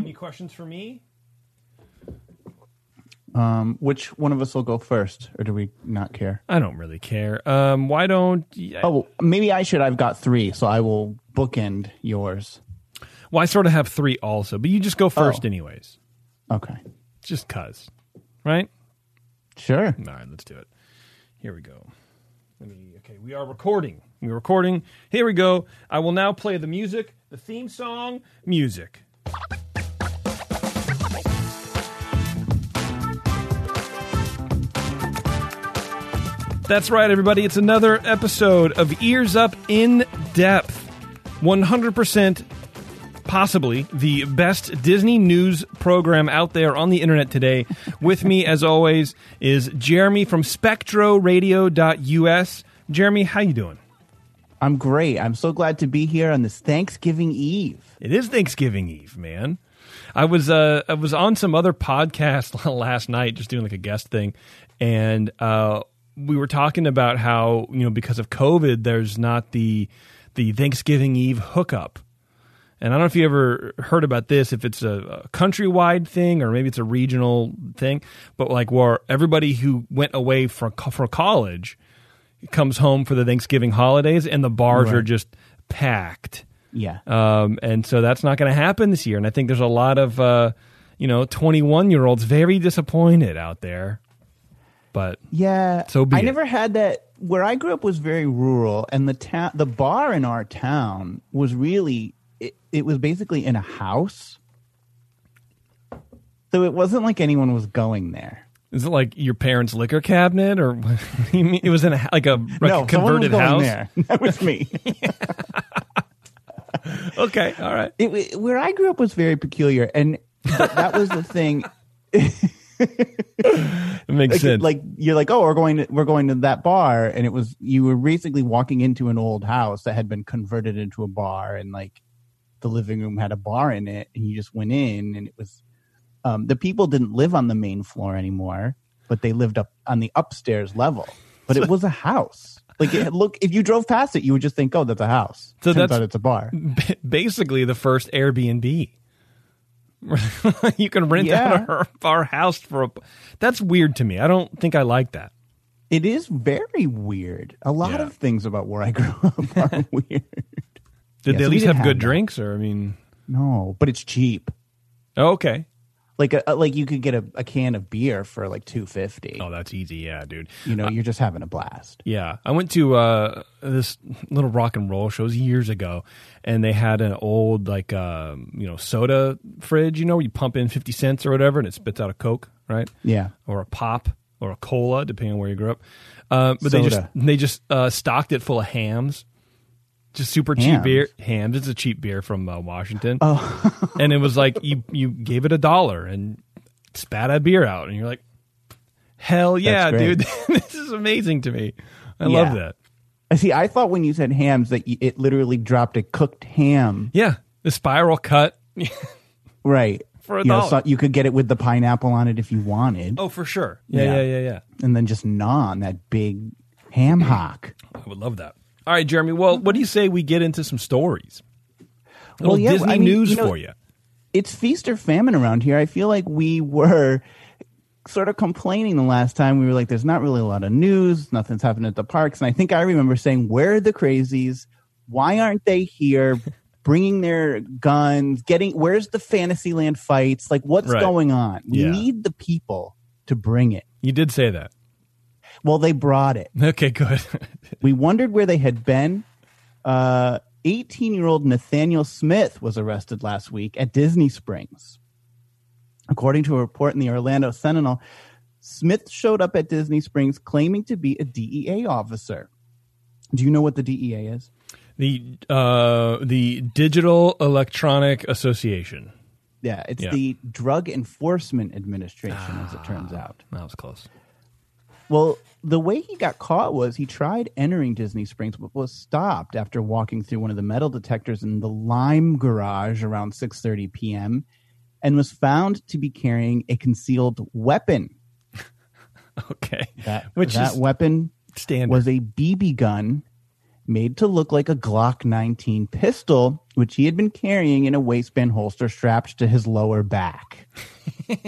Any questions for me? Um, which one of us will go first, or do we not care? I don't really care. Um, why don't? Oh, maybe I should. I've got three, so I will bookend yours. Well, I sort of have three also, but you just go first, Oh. anyways. Okay, Just cause, right? sure. All right, let's do it. Here we go. Let me. Okay, we are recording. We're recording. Here we go. I will now play the music, the theme song, music. That's right, everybody. It's another episode of Ears Up in Depth. 100% possibly the best Disney news program out there on the internet today. With me, as always, is Jeremy from SpectroRadio.us. Jeremy, how you doing? I'm great. I'm so glad to be here on this Thanksgiving Eve. It is Thanksgiving Eve, man. I was uh, I was on some other podcast last night, just doing like a guest thing, and uh, we were talking about how you know because of COVID, there's not the the Thanksgiving Eve hookup. And I don't know if you ever heard about this, if it's a, a countrywide thing or maybe it's a regional thing, but like where everybody who went away for for college comes home for the Thanksgiving holidays, and the bars are just packed. Yeah. Um, and so that's not going to happen this year. And I think there's a lot of, uh, you know, 21 year olds very disappointed out there. But Yeah, So be I it. never had that. Where I grew up was very rural, and the town, the bar in our town was really, it, it was basically in a house. So it wasn't like anyone was going there. is it like your parents' liquor cabinet, or you mean it was in a like a, like no, a converted going house? there. That was me. Okay, all right. it, it- where I grew up was very peculiar, and that was the thing. It makes like, sense. like you're like, oh, we're going to we're going to that bar, and it was you were basically walking into an old house that had been converted into a bar, and like the living room had a bar in it, and you just went in, and it was um, the people didn't live on the main floor anymore, but they lived up on the upstairs level, but it was a house. Like it, look, if you drove past it, you would just think, oh, that's a house. So Turns that's- out it's a bar. B- basically the first Airbnb. you can rent Yeah. out our, our house for a. That's weird to me. I don't think I like that. It is very weird. A lot Yeah. of things about where I grew up are weird. Did Yeah, they at least have good have drinks, or I mean, No, but it's cheap. oh, okay. Like a, like you could get a, a can of beer for like two fifty. Oh, that's easy. Yeah, dude. You know, you're just having a blast. Yeah, I went to uh, this little rock and roll shows years ago, and they had an old like uh, you know soda fridge. You know, where you pump in fifty cents or whatever, and it spits out a Coke, right? Yeah. or a pop or a cola, depending on where you grew up. Uh, but they just Soda. they just uh, stocked it full of Hamm's, just super cheap Hamm's? beer. Hamm's. It's a cheap beer from uh, Washington. Oh, and it was like you you gave it a dollar and spat a beer out, and you're like, hell yeah, dude, this is amazing to me. I Yeah. love that. I see. I thought when you said hams that it literally dropped a cooked ham. Yeah, the spiral cut. Right. For a you know, dollar. so you could get it with the pineapple on it if you wanted, oh, for sure. Yeah, Yeah. yeah, yeah, yeah. and then just gnaw on that big ham hock. I would love that. All right, Jeremy. Well, what do you say we get into some stories? Little Well, yeah, Disney I mean, news you know- for you. It's feast or famine around here. I feel like we were sort of complaining the last time. We were like, "There's not really a lot of news. Nothing's happening at the parks." And I think I remember saying, "Where are the crazies? Why aren't they here?" Bringing their guns, getting where's the Fantasyland fights? Like, what's Right. going on? We Yeah. need the people to bring it. You did say that. Well, they brought it. Okay, good. We wondered where they had been. Uh, 18 year old Nathaniel Smith was arrested last week at Disney Springs. According to a report in the Orlando Sentinel, Smith showed up at Disney Springs claiming to be a DEA officer. Do you know what the DEA is? the uh, the Digital Electronic Association. Yeah, it's Yeah. the Drug Enforcement Administration, as it turns out. That was close. Well, the way he got caught was he tried entering Disney Springs, but was stopped after walking through one of the metal detectors in the Lime Garage around 6:30 p.m. and was found to be carrying a concealed weapon. Okay. That Which that weapon standard. was a BB gun made to look like a Glock 19 pistol, which he had been carrying in a waistband holster strapped to his lower back.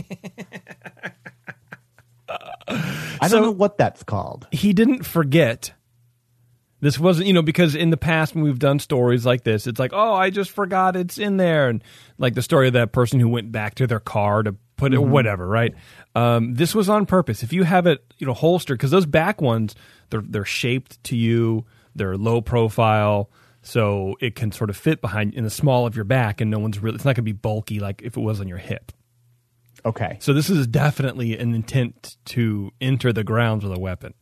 I don't know what that's called. he didn't forget. This wasn't, you know, because in the past when we've done stories like this, it's like, oh, I just forgot it's in there, and like the story of that person who went back to their car to put it, whatever, right? Um, this was on purpose. If you have it, you know, holstered, because those back ones, they're they're shaped to you, they're low profile, so it can sort of fit behind in the small of your back, and no one's really. It's not going to be bulky like if it was on your hip. Okay. So this is definitely an intent to enter the grounds with a weapon.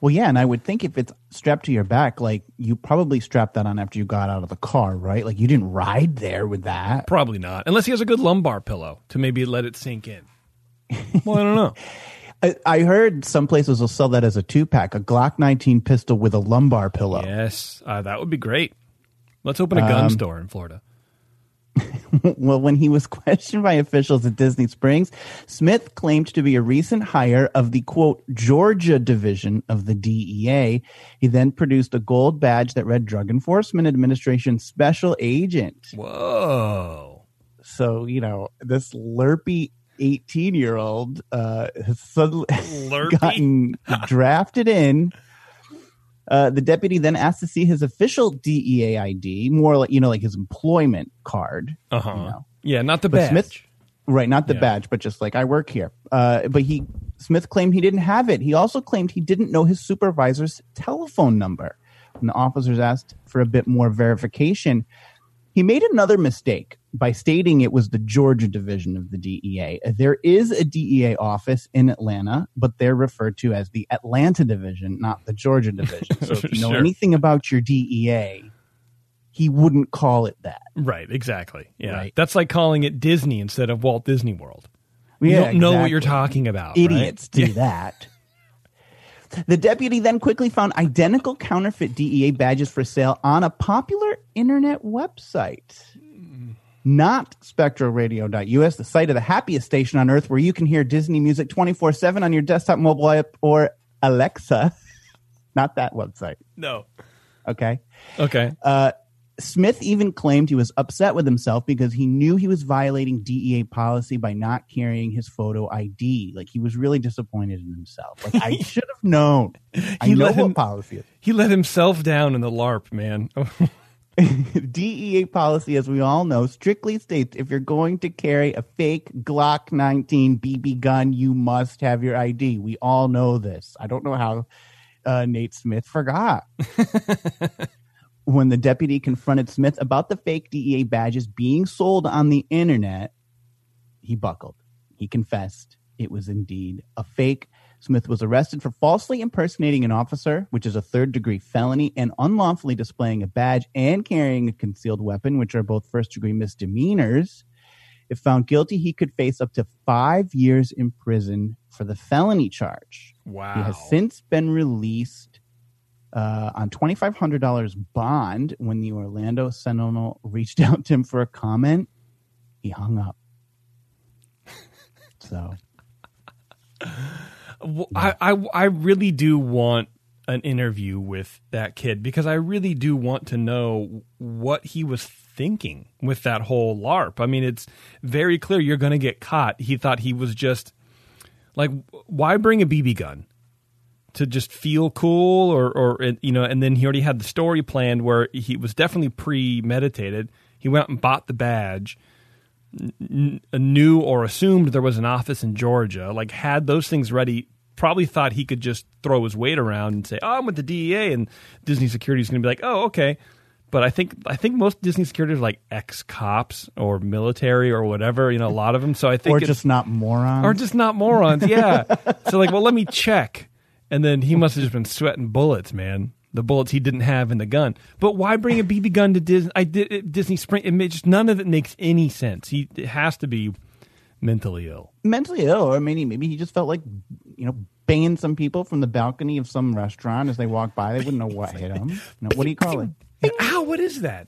Well, yeah, and I would think if it's strapped to your back, like you probably strapped that on after you got out of the car, right? Like you didn't ride there with that. Probably not, unless he has a good lumbar pillow to maybe let it sink in. Well, I don't know. I, I heard some places will sell that as a two pack, a Glock 19 pistol with a lumbar pillow. Yes, uh, that would be great. Let's open a gun store in Florida. well, when he was questioned by officials at Disney Springs, Smith claimed to be a recent hire of the quote Georgia division of the DEA. He then produced a gold badge that read Drug Enforcement Administration Special Agent. Whoa. So, you know, this LARPy 18 year old uh, has suddenly gotten drafted in. Uh, the deputy then asked to see his official DEA ID, more like, you know, like his employment card. Uh huh. You know. Yeah, not the But badge. Smith, right, not the Yeah. badge, but just like I work here. Uh, but he Smith claimed he didn't have it. He also claimed he didn't know his supervisor's telephone number. When the officers asked for a bit more verification, he made another mistake by stating it was the Georgia division of the DEA. There is a DEA office in Atlanta, but they're referred to as the Atlanta division, not the Georgia division. So if you know Sure. anything about your DEA, he wouldn't call it that. Right, exactly. Yeah. Right. That's like calling it Disney instead of Walt Disney World. Yeah, don't know what you're talking about. right? idiots do that. The deputy then quickly found identical counterfeit DEA badges for sale on a popular internet website. Not spectralradio.us, the site of the happiest station on earth where you can hear Disney music 24 7 on your desktop mobile app or Alexa. Not that website. No. Okay. Okay. Uh, Smith even claimed he was upset with himself because he knew he was violating DEA policy by not carrying his photo ID. Like he was really disappointed in himself. Like I should have known. I He know let what him- policy is. He let himself down in the LARP, man. DEA policy, as we all know, strictly states if you're going to carry a fake Glock 19 BB gun, you must have your ID. We all know this. I don't know how uh, Nate Smith forgot. when the deputy confronted Smith about the fake DEA badges being sold on the internet, he buckled. He confessed it was indeed a fake. Smith was arrested for falsely impersonating an officer, which is a third degree felony, and unlawfully displaying a badge and carrying a concealed weapon, which are both first degree misdemeanors. If found guilty, he could face up to five years in prison for the felony charge. wow. He has since been released uh, on $2,500 bond. When the Orlando Sentinel reached out to him for a comment, he hung up. So, Well, I, I I really do want an interview with that kid because I really do want to know what he was thinking with that whole LARP. I mean, it's very clear you're going to get caught. He thought he was just like, why bring a BB gun to just feel cool, or or you know? And then he already had the story planned where he was definitely premeditated. He went out and bought the badge n- knew or assumed there was an office in Georgia, like had those things ready, probably thought he could just throw his weight around and say, "Oh, I'm with the DEA," and Disney security is going to be like, "Oh, okay." But I think I think most Disney security are like ex cops or military or whatever, you know, a lot of them. So I think or just not morons. or just not morons. Yeah. so like, well, let me check, and then he must have just been sweating bullets, man. the bullets he didn't have in the gun. But why bring a BB gun to Disney? I did uh, Disney Spring. It just none of it makes any sense. He it has to be mentally ill. Mentally ill. I mean, maybe he just felt like, you know, banging some people from the balcony of some restaurant as they walk by. They wouldn't know what hit them. No, what do you call it? Ow! What is that?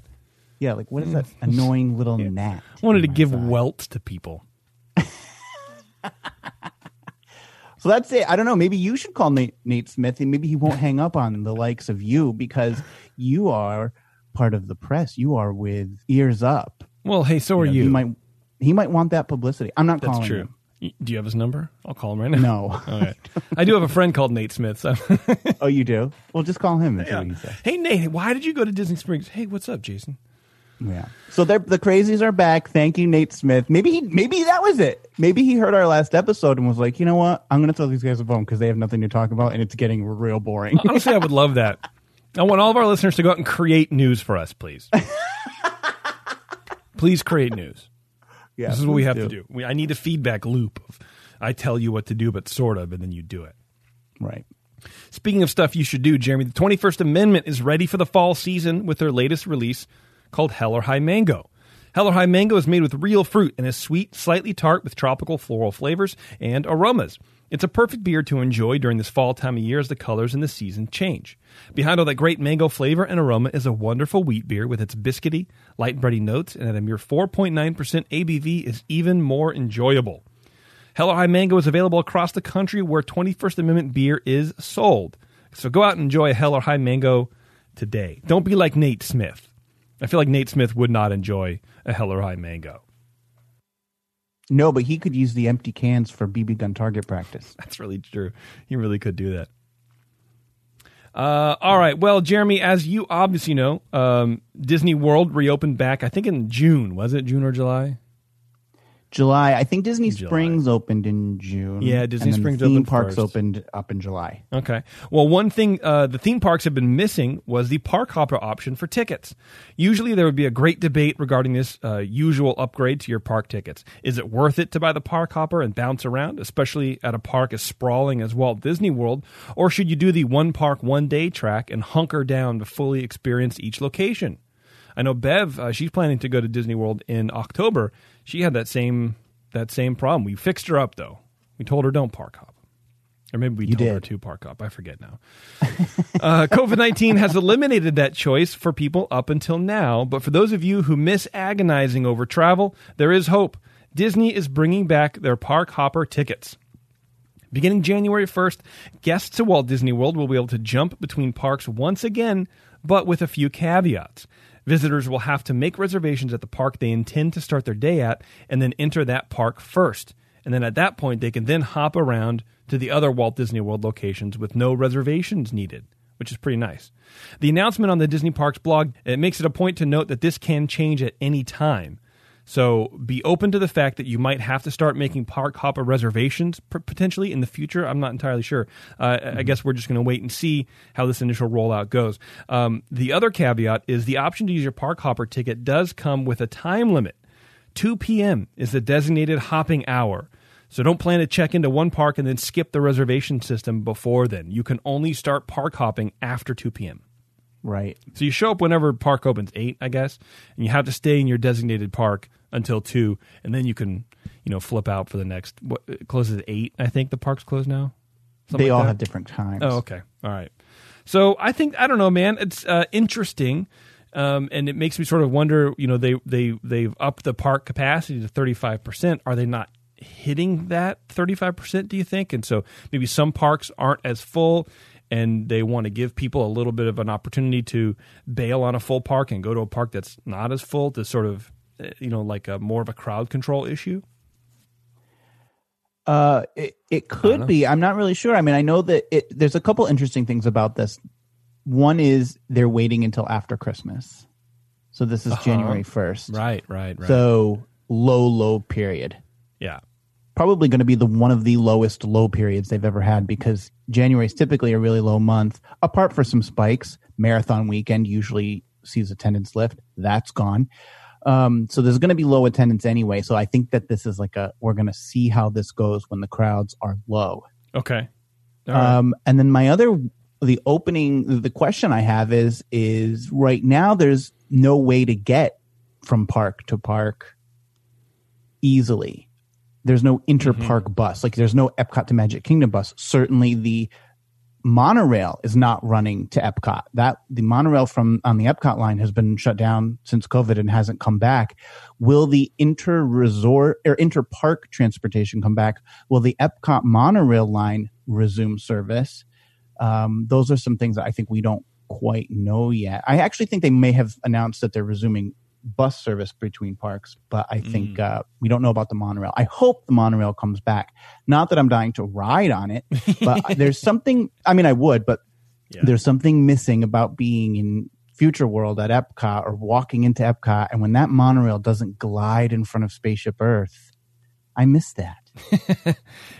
Yeah, like what is that annoying little gnat? Wanted to give side? welts to people. So that's it. I don't know. Maybe you should call Nate, Nate Smith, and maybe he won't hang up on the likes of you because you are part of the press. You are with ears up. Well, hey, so are know, you. He might he might want that publicity. I'm not That's calling true. him. Do you have his number? I'll call him right now. No. All right. I do have a friend called Nate Smith. So. oh, you do? Well, just call him and see what he says. hey, Nate, why did you go to Disney Springs? Hey, what's up, Jason? Yeah. So they're, the crazies are back. Thank you, Nate Smith. Maybe he, maybe that was it. Maybe he heard our last episode and was like, you know what? I'm going to throw these guys a bone because they have nothing to talk about and it's getting real boring. Honestly, I would love that. I want all of our listeners to go out and create news for us, please. please create news. yeah, This is what we have to do. We, I need a feedback loop of I tell you what to do, but sort of, and then you do it. Right. Speaking of stuff you should do, Jeremy, the 21st Amendment is ready for the fall season with their latest release called Hell or High Mango. Hell or High Mango is made with real fruit and is sweet, slightly tart with tropical floral flavors and aromas. It's a perfect beer to enjoy during this fall time of year as the colors in the season change. Behind all that great mango flavor and aroma is a wonderful wheat beer with its biscuity, light bready notes, and at a mere 4.9% ABV is even more enjoyable. Hell or High Mango is available across the country where 21st Amendment beer is sold. So go out and enjoy a Hell or High Mango today. Don't be like Nate Smith. I feel like Nate Smith would not enjoy a Hell or High Mango. No, but he could use the empty cans for BB gun target practice. That's really true. He really could do that. Uh, all right. Well, Jeremy, as you obviously know, um, Disney World reopened back, I think in June. Was it June or July? July. I think Disney July. Springs opened in June. Yeah, Disney Springs the theme opened parks first. opened up in July. Okay. Well, one thing uh, the theme parks have been missing was the park hopper option for tickets. Usually, there would be a great debate regarding this uh, usual upgrade to your park tickets. Is it worth it to buy the park hopper and bounce around, especially at a park as sprawling as Walt Disney World, or should you do the one park, one day track and hunker down to fully experience each location? I know Bev; uh, she's planning to go to Disney World in October. She had that same that same problem. We fixed her up though. We told her don't park hop. Or maybe we You told her to park up. I forget now. uh, COVID 19 has eliminated that choice for people up until now. But for those of you who miss agonizing over travel, there is hope. Disney is bringing back their park hopper tickets. Beginning January 1st, guests at Walt Disney World will be able to jump between parks once again, but with a few caveats. Visitors will have to make reservations at the park they intend to start their day at and then enter that park first. And then at that point, they can then hop around to the other Walt Disney World locations with no reservations needed, which is pretty nice. The announcement on the Disney Parks blog it makes it a point to note that this can change at any time. So be open to the fact that you might have to start making park hopper reservations potentially in the future. I'm not entirely sure. Uh, I guess we're just going to wait and see how this initial rollout goes. Um, the other caveat is the option to use your park hopper ticket does come with a time limit. 2 p.m. is the designated hopping hour. So don't plan to check into one park and then skip the reservation system before then. You can only start park hopping after 2 p.m. Right. So you show up whenever park opens eight, I guess, and you have to stay in your designated park until two, and then you can, you know, flip out for the next. What it closes at eight? I think the park's closed now. Something they like all that? have different times. Oh, okay, all right. So I think I don't know, man. It's uh, interesting, um, and it makes me sort of wonder. You know, they they they've upped the park capacity to thirty five percent. Are they not hitting that thirty five percent? Do you think? And so maybe some parks aren't as full. And they want to give people a little bit of an opportunity to bail on a full park and go to a park that's not as full to sort of, uh, you know, like a more of a crowd control issue. Uh, it, it could be. I'm not really sure. I mean, I know that it, there's a couple interesting things about this. One is they're waiting until after Christmas. So this is January 1st. Uh-huh. Right, right, right. So low, low period. yeah. Probably going to be the one of the lowest low periods they've ever had because January is typically a really low month. Apart for some spikes, marathon weekend usually sees attendance lift. That's gone. Um, so there's going to be low attendance anyway. So I think that this is like a we're going to see how this goes when the crowds are low. Okay. Right. Um, and then my other the opening the question I have is is right now there's no way to get from park to park easily. There's no interpark Mm-hmm. bus. Like there's no Epcot to Magic Kingdom bus. Certainly the monorail is not running to Epcot. That the monorail from on the Epcot line has been shut down since COVID and hasn't come back. Will the inter resort or inter park transportation come back? Will the Epcot monorail line resume service? Um, those are some things that I think we don't quite know yet. I actually think they may have announced that they're resuming bus service between parks, but I think uh, we don't know about the monorail. I hope the monorail comes back. Not that I'm dying to ride on it, but there's something. I mean, I would, but Yeah. there's something missing about being in Future World at Epcot or walking into Epcot, and when that monorail doesn't glide in front of Spaceship Earth, I miss that.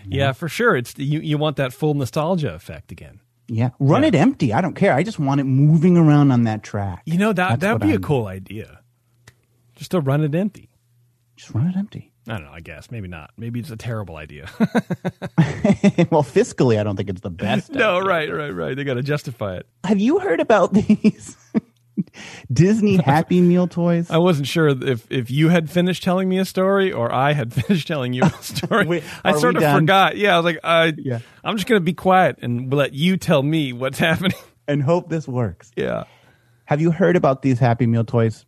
Yeah, for sure. It's you. You want that full nostalgia effect again. Yeah, run Yeah. it empty. I don't care. I just want it moving around on that track. You know that That's that would be a I'm- cool idea. Just to run it empty. Just run it empty. I don't know. I guess maybe not. Maybe it's a terrible idea. well, fiscally, I don't think it's the best. no, idea. right, right, right. They got to justify it. Have you heard about these Disney Happy Meal toys? I wasn't sure if if you had finished telling me a story or I had finished telling you a story. Wait, I sort of done? forgot. Yeah, I was like, I, Yeah. I'm just gonna be quiet and let you tell me what's happening. and hope this works. yeah. Have you heard about these Happy Meal toys?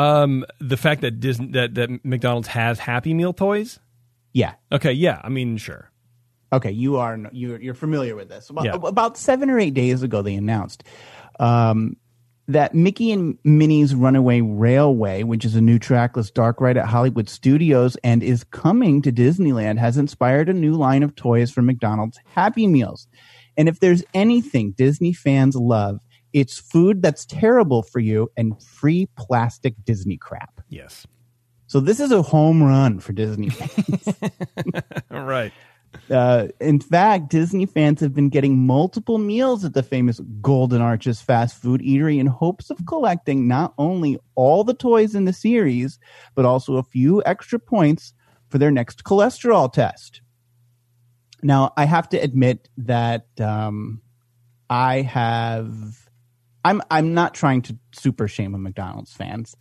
Um, the fact that Disney that that McDonald's has Happy Meal toys. Yeah. Okay, yeah. I mean, sure. Okay, you are you're you're familiar with this. About, Yeah. about seven or eight days ago, they announced um, that Mickey and Minnie's Runaway Railway, which is a new trackless dark ride at Hollywood Studios and is coming to Disneyland, has inspired a new line of toys for McDonald's Happy Meals. And if there's anything Disney fans love, it's food that's terrible for you and free plastic Disney crap. Yes. So this is a home run for Disney fans. right. Uh, in fact, Disney fans have been getting multiple meals at the famous Golden Arches fast food eatery in hopes of collecting not only all the toys in the series, but also a few extra points for their next cholesterol test. Now, I have to admit that um, I have. I'm I'm not trying to super shame on McDonald's fans.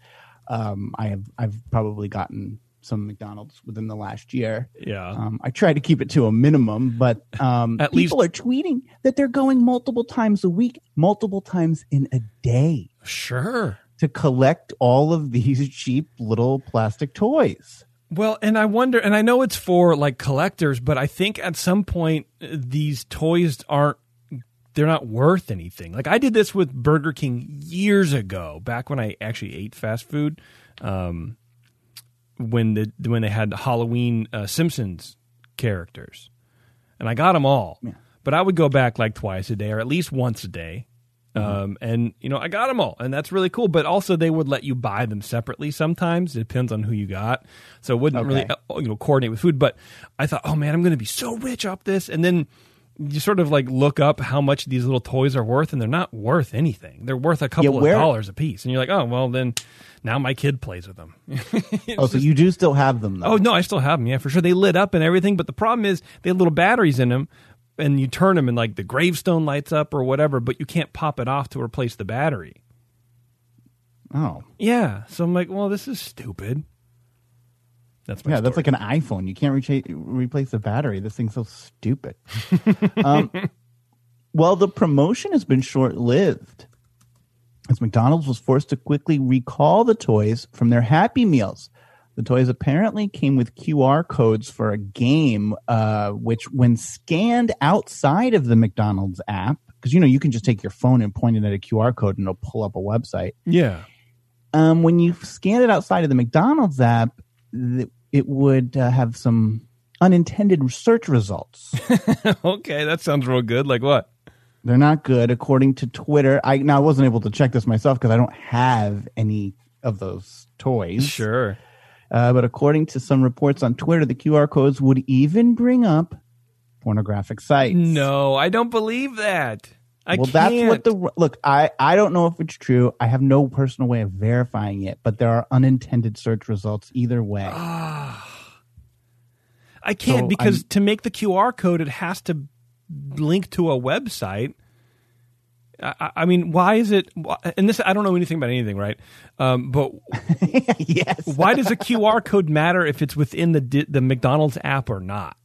Um, I have I've probably gotten some McDonald's within the last year. Yeah. Um, I try to keep it to a minimum, but um, At people are tweeting that they're going multiple times a week, multiple times in a day sure. to collect all of these cheap little plastic toys. Well, and I wonder, and I know it's for like collectors, but I think at some point uh, these toys aren't, they're not worth anything. Like I did this with Burger King years ago, back when I actually ate fast food, um, when the when they had Halloween uh, Simpsons characters, and I got them all. But I would go back like twice a day or at least once a day. Um, and you know, I got them all, and that's really cool. But also, they would let you buy them separately. Sometimes it depends on who you got, so it wouldn't really Okay. uh, you know coordinate with food. But I thought, oh man, I'm going to be so rich off this, and then you sort of like look up how much these little toys are worth, and they're not worth anything. They're worth a couple where- of dollars a piece, and you're like, oh well, then now my kid plays with them. Oh, so you do still have them, though? Oh no, I still have them. Yeah, for sure. They lit up and everything, but the problem is they have little batteries in them, and you turn them and like the gravestone lights up or whatever, but you can't pop it off to replace the battery. Oh, Yeah, so I'm like, well, this is stupid. That's yeah, that's like an iPhone. You can't replace the battery. This thing's so stupid. um, well, the promotion has been short lived as McDonald's was forced to quickly recall the toys from their Happy Meals. The toys apparently came with QR codes for a game, uh, which, when scanned outside of the McDonald's app, because you know you can just take your phone and point it at a QR code and it'll pull up a website yeah. um, when you scan it outside of the McDonald's app, it would uh, have some unintended search results. okay, that sounds real good. Like what? They're not good, according to Twitter. I now I wasn't able to check this myself because I don't have any of those toys. Sure. Uh, but according to some reports on Twitter, the QR codes would even bring up pornographic sites. No, I don't believe that. I well, can't. that's what the look. I I don't know if it's true. I have no personal way of verifying it, but there are unintended search results either way. I can't So because I'm- to make the QR code, it has to link to a website. I, I mean, why is it? And this, I don't know anything about anything, right? Um, but yes. why does a QR code matter if it's within the the McDonald's app or not?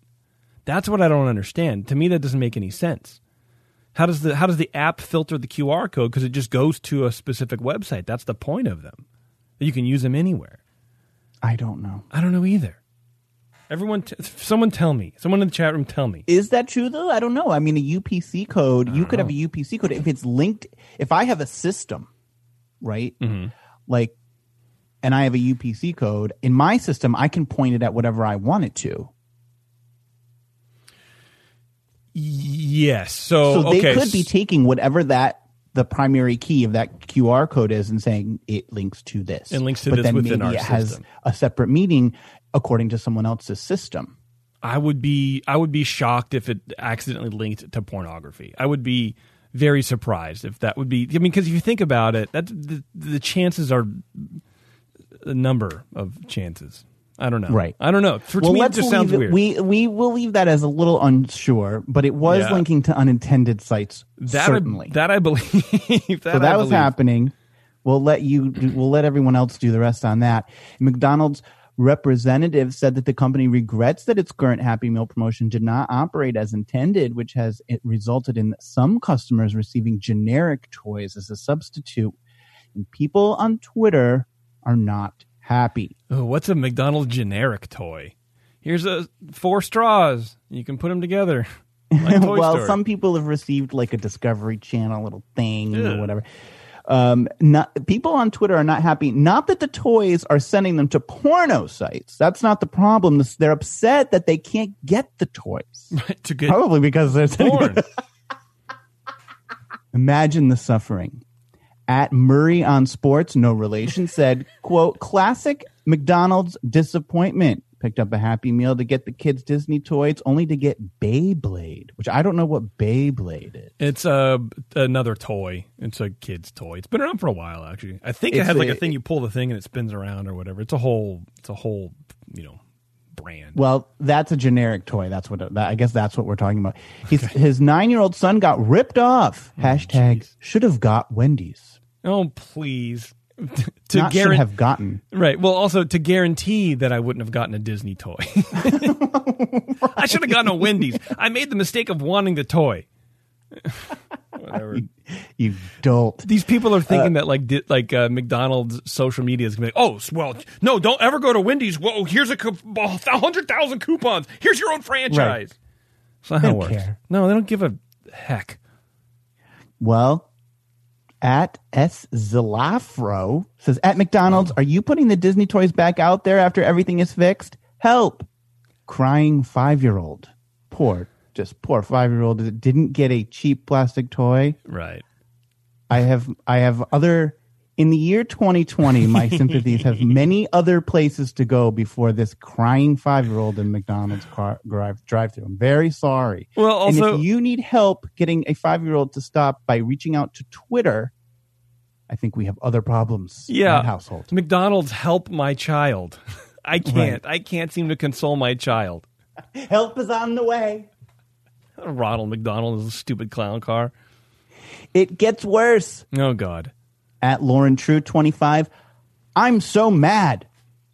That's what I don't understand. To me, that doesn't make any sense. How does the how does the app filter the QR code? Because it just goes to a specific website. That's the point of them. You can use them anywhere. I don't know. I don't know either. Everyone, t- someone tell me. Someone in the chat room tell me. Is that true though? I don't know. I mean, a UPC code, you could have a UPC code if it's linked. If I have a system, right? Mm-hmm. Like, and I have a UPC code in my system, I can point it at whatever I want it to. Yes. So, So they okay. could be taking whatever that the primary key of that QR code is and saying it links to this. It links to but this then within maybe our it has system. a separate meaning according to someone else's system. I would be I would be shocked if it accidentally linked to pornography. I would be very surprised if that would be. I mean, because if you think about it, that the, the chances are a number of chances. I don't know. Right. I don't know. For to me, it just sounds it- weird. We we will leave that as a little unsure, but it was Yeah. linking to unintended sites. that certainly. I, that I believe. that so I that was believe. happening. We'll let you. We'll let everyone else do the rest on that. McDonald's representative said that the company regrets that its current Happy Meal promotion did not operate as intended, which has it resulted in some customers receiving generic toys as a substitute. And people on Twitter are not happy. Oh, what's a McDonald's generic toy? Here's a four straws. You can put them together. Like well, Story. some people have received like a Discovery Channel little thing Ugh. or whatever. Um, not people on Twitter are not happy. Not that the toys are sending them to porno sites. That's not the problem. They're upset that they can't get the toys. to get Probably because they're porn. Imagine the suffering. At Murray on Sports, no relation, said, quote, classic McDonald's disappointment. Picked up a Happy Meal to get the kids Disney toys, only to get Beyblade, which I don't know what Beyblade is. It's a another toy. It's a kid's toy. It's been around for a while, actually. I think it It's has like a- a thing you pull the thing and it spins around or whatever. It's a whole. It's a whole. You know, brand. Well, that's a generic toy. That's what that, I guess that's what we're talking about. He's, His nine year old son got ripped off. Oh, Hashtag should have got Wendy's. Oh please. to Not guarantee have gotten. right. Well, also to guarantee that I wouldn't have gotten a Disney toy. I should have gotten a Wendy's. I made the mistake of wanting the toy. Whatever. You dolt. These people are thinking that like di- like uh, McDonald's social media is gonna be like, oh well, no, don't ever go to Wendy's. Whoa, here's a hundred thousand coupons. Here's your own franchise. That's not how it works. care. No, they don't give a heck. Well, at S Zalafro says at McDonald's, are you putting the Disney toys back out there after everything is fixed? Help! Crying five year old. Poor, just poor five year old that didn't get a cheap plastic toy. Right. I have I have other in the year 2020 my sympathies have many other places to go before this crying 5-year-old in McDonald's car drive drive through. I'm very sorry. Well, and also- if you need help getting a 5-year-old to stop by reaching out to Twitter, I think we have other problems in Yeah. household. McDonald's help my child. I can't. I can't seem to console my child. Help is on the way. Ronald McDonald is a stupid clown car. It gets worse. Oh God. at Lauren True 25. I'm so mad.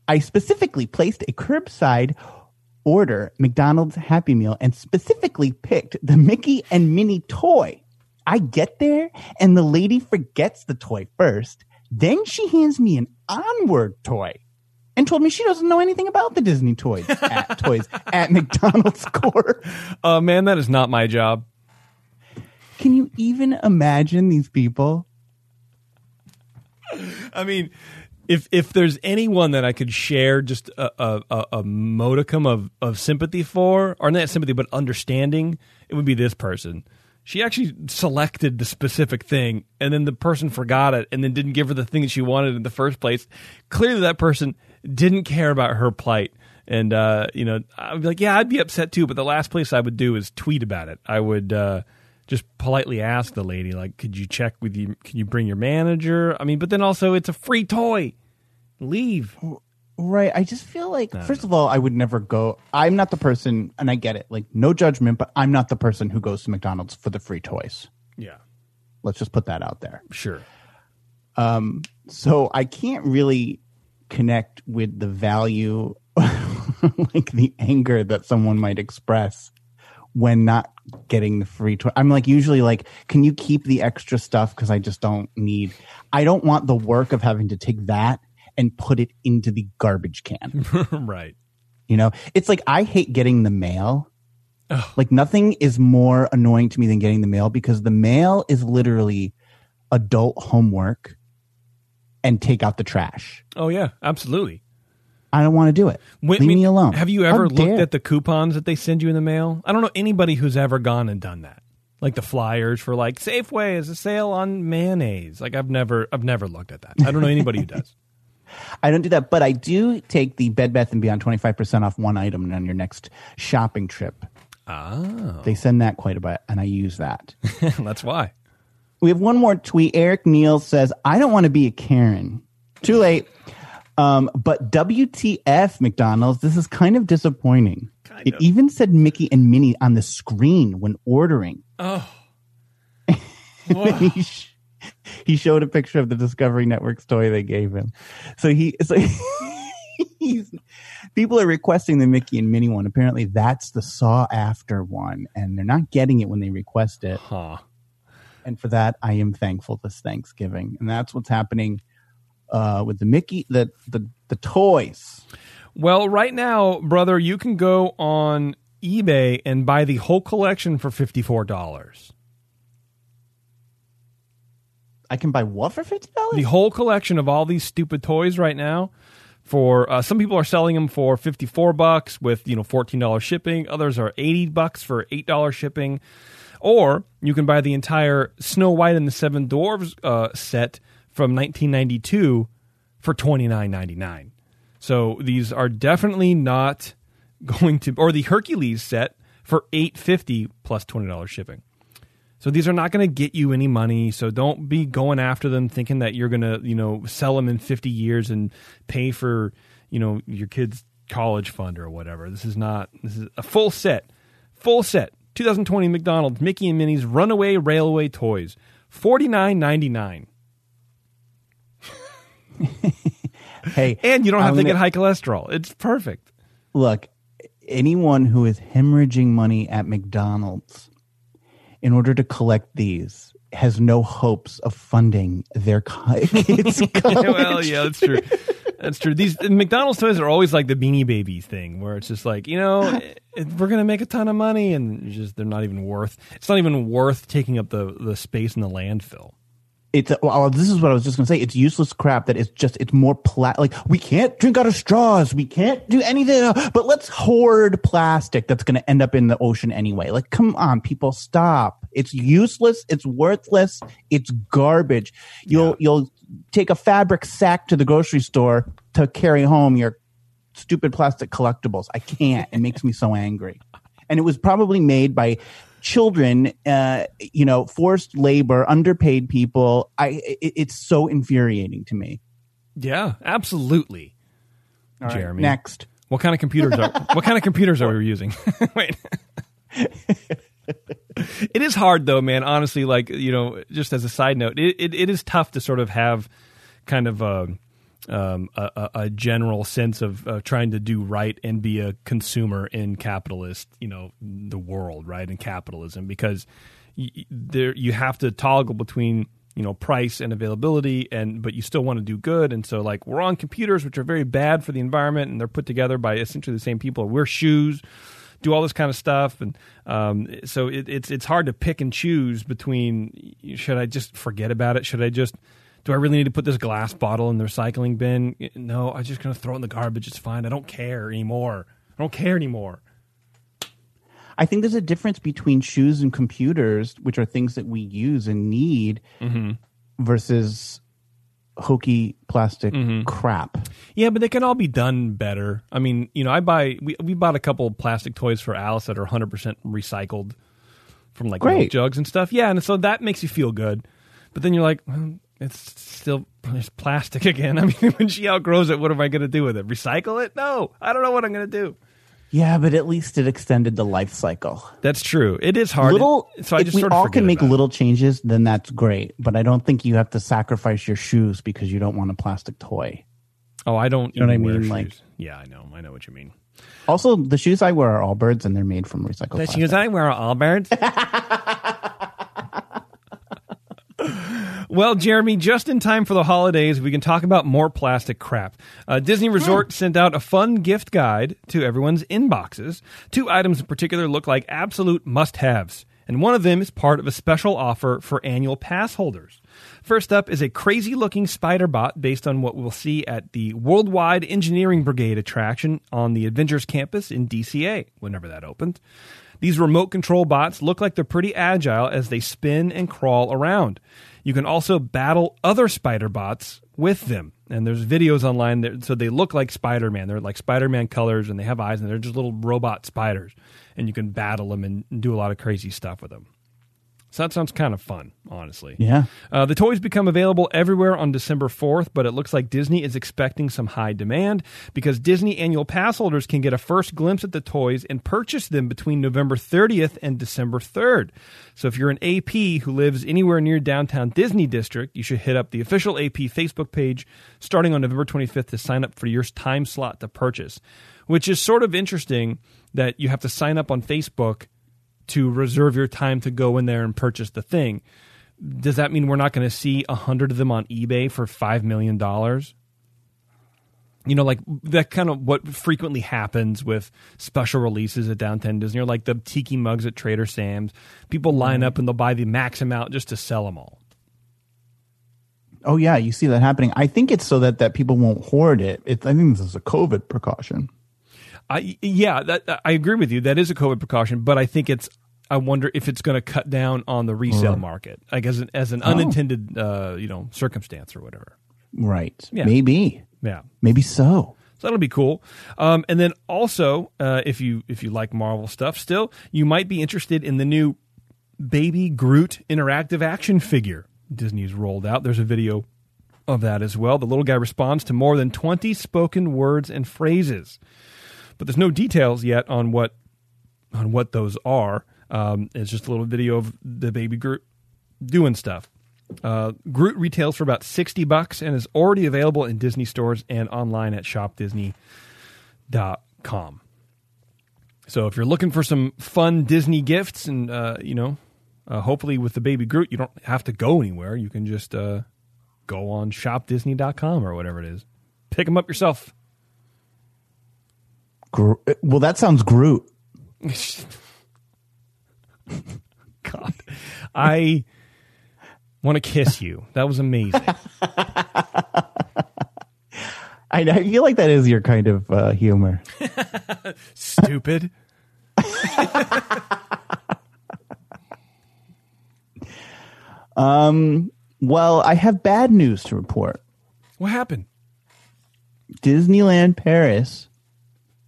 I specifically placed a curbside order McDonald's Happy Meal and specifically picked the Mickey and Minnie toy. I get there and the lady forgets the toy first. Then she hands me an onward toy and told me she doesn't know anything about the Disney toys at toys at McDonald's Corp. Uh, man, that is not my job. Can you even imagine these people? I mean, if if there's anyone that I could share just a, a, a, modicum of, of sympathy for, or not sympathy, but understanding, it would be this person. She actually selected the specific thing, and then the person forgot it, and then didn't give her the thing that she wanted in the first place. Clearly, that person didn't care about her plight. And uh, you know, I'd be like, yeah, I'd be upset too. But the last place I would do is tweet about it. I would uh, just politely ask the lady, like, could you check with you? Can you bring your manager? I mean, but then also it's a free toy. Leave. Right. I just feel like, first of all, I would never go. I'm not the person, and I get it. Like, no judgment, but I'm not the person who goes to McDonald's for the free toys. Yeah. Let's just put that out there. Sure. Um, so I can't really connect with the value, like the anger that someone might express when not getting the free toy. I'm like usually like, can you keep the extra stuff because I just don't need. I don't want the work of having to take that and put it into the garbage can. right. You know, it's like I hate getting the mail. Like nothing is more annoying to me than getting the mail because the mail is literally adult homework and take out the trash. Oh yeah, absolutely. I don't want to do it. Wait, Leave mean, me alone. Have you How ever looked dare. at the coupons that they send you in the mail? I don't know anybody who's ever gone and done that. Like the flyers for like Safeway is a sale on mayonnaise. Like I've never I've never looked at that. I don't know anybody who does. I don't do that, but I do take the Bed Bath and Beyond twenty five percent off one item on your next shopping trip. Oh. They send that quite a bit, and I use that. That's why. We have one more tweet. Eric Neal says, I don't want to be a Karen. Too late. Um, but WTF, McDonald's, this is kind of disappointing. it even said Mickey and Minnie on the screen when ordering. Oh. he, showed a picture of the Discovery Network's toy they gave him. So he, so he's, people are requesting the Mickey and Minnie one. Apparently that's the saw after one and they're not getting it when they request it. Huh. And for that, I am thankful this Thanksgiving. And that's what's happening uh, with the Mickey, the, the, the toys. Well, right now, brother, you can go on eBay and buy the whole collection for fifty four dollars. I can buy what for $50? The whole collection of all these stupid toys right now. For uh, some people are selling them for fifty four bucks with you know fourteen dollars shipping. Others are eighty bucks for eight dollars shipping. Or you can buy the entire Snow White and the Seven Dwarves uh, set from 1992 for twenty nine ninety nine. So these are definitely not going to, or the Hercules set for eight fifty plus twenty dollars shipping. So these are not going to get you any money. So don't be going after them thinking that you're going to, you know, sell them in 50 years and pay for, you know, your kid's college fund or whatever. This is not. This is a full set, full set. 2020 McDonald's Mickey and Minnie's Runaway Railway Toys, 49.99. Hey, And you don't have I'm to gonna- get high cholesterol. It's perfect. look, anyone who is hemorrhaging money at McDonald's in order to collect these has no hopes of funding their kids' college. well, yeah, that's true. That's true. These McDonald's toys are always like the Beanie Babies thing, where it's just like you know ah. we're gonna make a ton of money, and just they're not even worth. It's not even worth taking up the the space in the landfill. It's well, this is what I was just gonna say. It's useless crap that it's just it's more pla- like we can't drink out of straws, we can't do anything, but let's hoard plastic that's gonna end up in the ocean anyway. Like, come on, people, stop. It's useless. It's worthless. It's garbage. You'll you'll take a fabric sack to the grocery store to carry home your stupid plastic collectibles. I can't. It makes me so angry. And it was probably made by children, uh, you know, forced labor, underpaid people. I, it, it's so infuriating to me. Yeah, absolutely. All right, Jeremy, next. What kind of computers are what kind of computers are we using? Wait. it is hard though, man. Honestly, like you know, just as a side note, it, it, it is tough to sort of have kind of a um, a, a- general sense of uh, trying to do right and be a consumer in capitalist, you know, the world, right, in capitalism, because y- there you have to toggle between you know price and availability, and but you still want to do good, and so like we're on computers, which are very bad for the environment, and they're put together by essentially the same people. Wear shoes do all this kind of stuff, and um, so it, it's it's hard to pick and choose between should I just forget about it? Should I just do I really need to put this glass bottle in the recycling bin? No, I'm just gonna throw it in the garbage. It's fine. I don't care anymore. I don't care anymore. I think there's a difference between shoes and computers, which are things that we use and need, mm-hmm. versus hokey plastic mm-hmm. crap. Yeah, but they can all be done better. I mean, you know, I buy we we bought a couple of plastic toys for Alice that are 100% recycled from like milk jugs and stuff. Yeah, and so that makes you feel good. But then you're like, well, it's still it's plastic again. I mean, when she outgrows it, what am I going to do with it? Recycle it? No, I don't know what I'm going to do. Yeah, but at least it extended the life cycle. That's true. It is hard. Little, so I if just we sort of all can make about it. little changes, then that's great. But I don't think you have to sacrifice your shoes because you don't want a plastic toy. Oh, I don't. You know what I mean? Like- yeah, I know. I know what you mean. Also, the shoes I wear are all birds, and they're made from recycled The plastic. shoes I wear are Allbirds. well, Jeremy, just in time for the holidays, we can talk about more plastic crap. Uh, Disney Resort sent out a fun gift guide to everyone's inboxes. Two items in particular look like absolute must haves, and one of them is part of a special offer for annual pass holders. First up is a crazy looking spider bot based on what we'll see at the Worldwide Engineering Brigade attraction on the Avengers campus in DCA, whenever that opens. These remote control bots look like they're pretty agile as they spin and crawl around. You can also battle other spider bots with them. And there's videos online that so they look like Spider Man. They're like Spider Man colors and they have eyes and they're just little robot spiders. And you can battle them and do a lot of crazy stuff with them. So that sounds kind of fun, honestly. Yeah. Uh, the toys become available everywhere on December 4th, but it looks like Disney is expecting some high demand because Disney annual pass holders can get a first glimpse at the toys and purchase them between November 30th and December 3rd. So if you're an AP who lives anywhere near downtown Disney District, you should hit up the official AP Facebook page starting on November 25th to sign up for your time slot to purchase, which is sort of interesting that you have to sign up on Facebook to reserve your time to go in there and purchase the thing. Does that mean we're not going to see a hundred of them on eBay for five million dollars? You know, like that kind of what frequently happens with special releases at Downtown Disney, or like the tiki mugs at Trader Sam's. People line mm-hmm. up and they'll buy the max amount just to sell them all. Oh yeah, you see that happening. I think it's so that that people won't hoard it. it I think this is a COVID precaution. I yeah, that, I agree with you. That is a COVID precaution, but I think it's. I wonder if it's going to cut down on the resale market, like as an as an unintended, uh, you know, circumstance or whatever. Right. Yeah. Maybe. Yeah. Maybe so. So that'll be cool. Um, and then also, uh, if you if you like Marvel stuff, still you might be interested in the new Baby Groot interactive action figure Disney's rolled out. There's a video of that as well. The little guy responds to more than 20 spoken words and phrases, but there's no details yet on what on what those are. Um, it's just a little video of the Baby Groot doing stuff. Uh, Groot retails for about 60 bucks and is already available in Disney stores and online at shopdisney.com. So if you're looking for some fun Disney gifts and, uh, you know, uh, hopefully with the baby Groot, you don't have to go anywhere. You can just uh, go on shopdisney.com or whatever it is. Pick them up yourself. Gro- well, that sounds Groot. God, I want to kiss you. That was amazing. I, I feel like that is your kind of uh, humor. Stupid. um. Well, I have bad news to report. What happened? Disneyland Paris,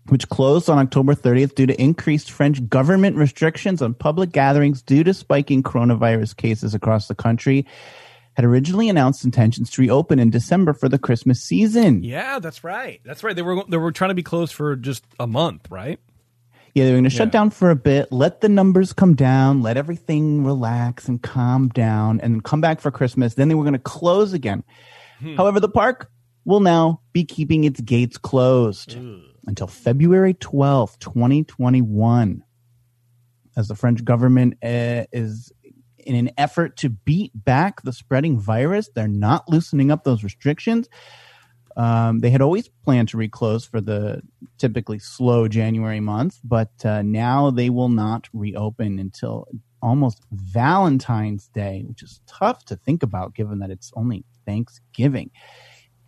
which closed on October 30th due to increased French government restrictions on public gatherings due to spiking coronavirus cases across the country, had originally announced intentions to reopen in December for the Christmas season. Yeah, that's right. That's right. They were they were trying to be closed for just a month, right? Yeah, they're going to shut Yeah. down for a bit, let the numbers come down, let everything relax and calm down, and come back for Christmas. Then they were going to close again. Hmm. However, the park will now be keeping its gates closed until February 12th, 2021. As the French government uh, is in an effort to beat back the spreading virus, they're not loosening up those restrictions. Um, they had always planned to reclose for the typically slow January month, but uh, now they will not reopen until almost Valentine's Day, which is tough to think about given that it's only Thanksgiving.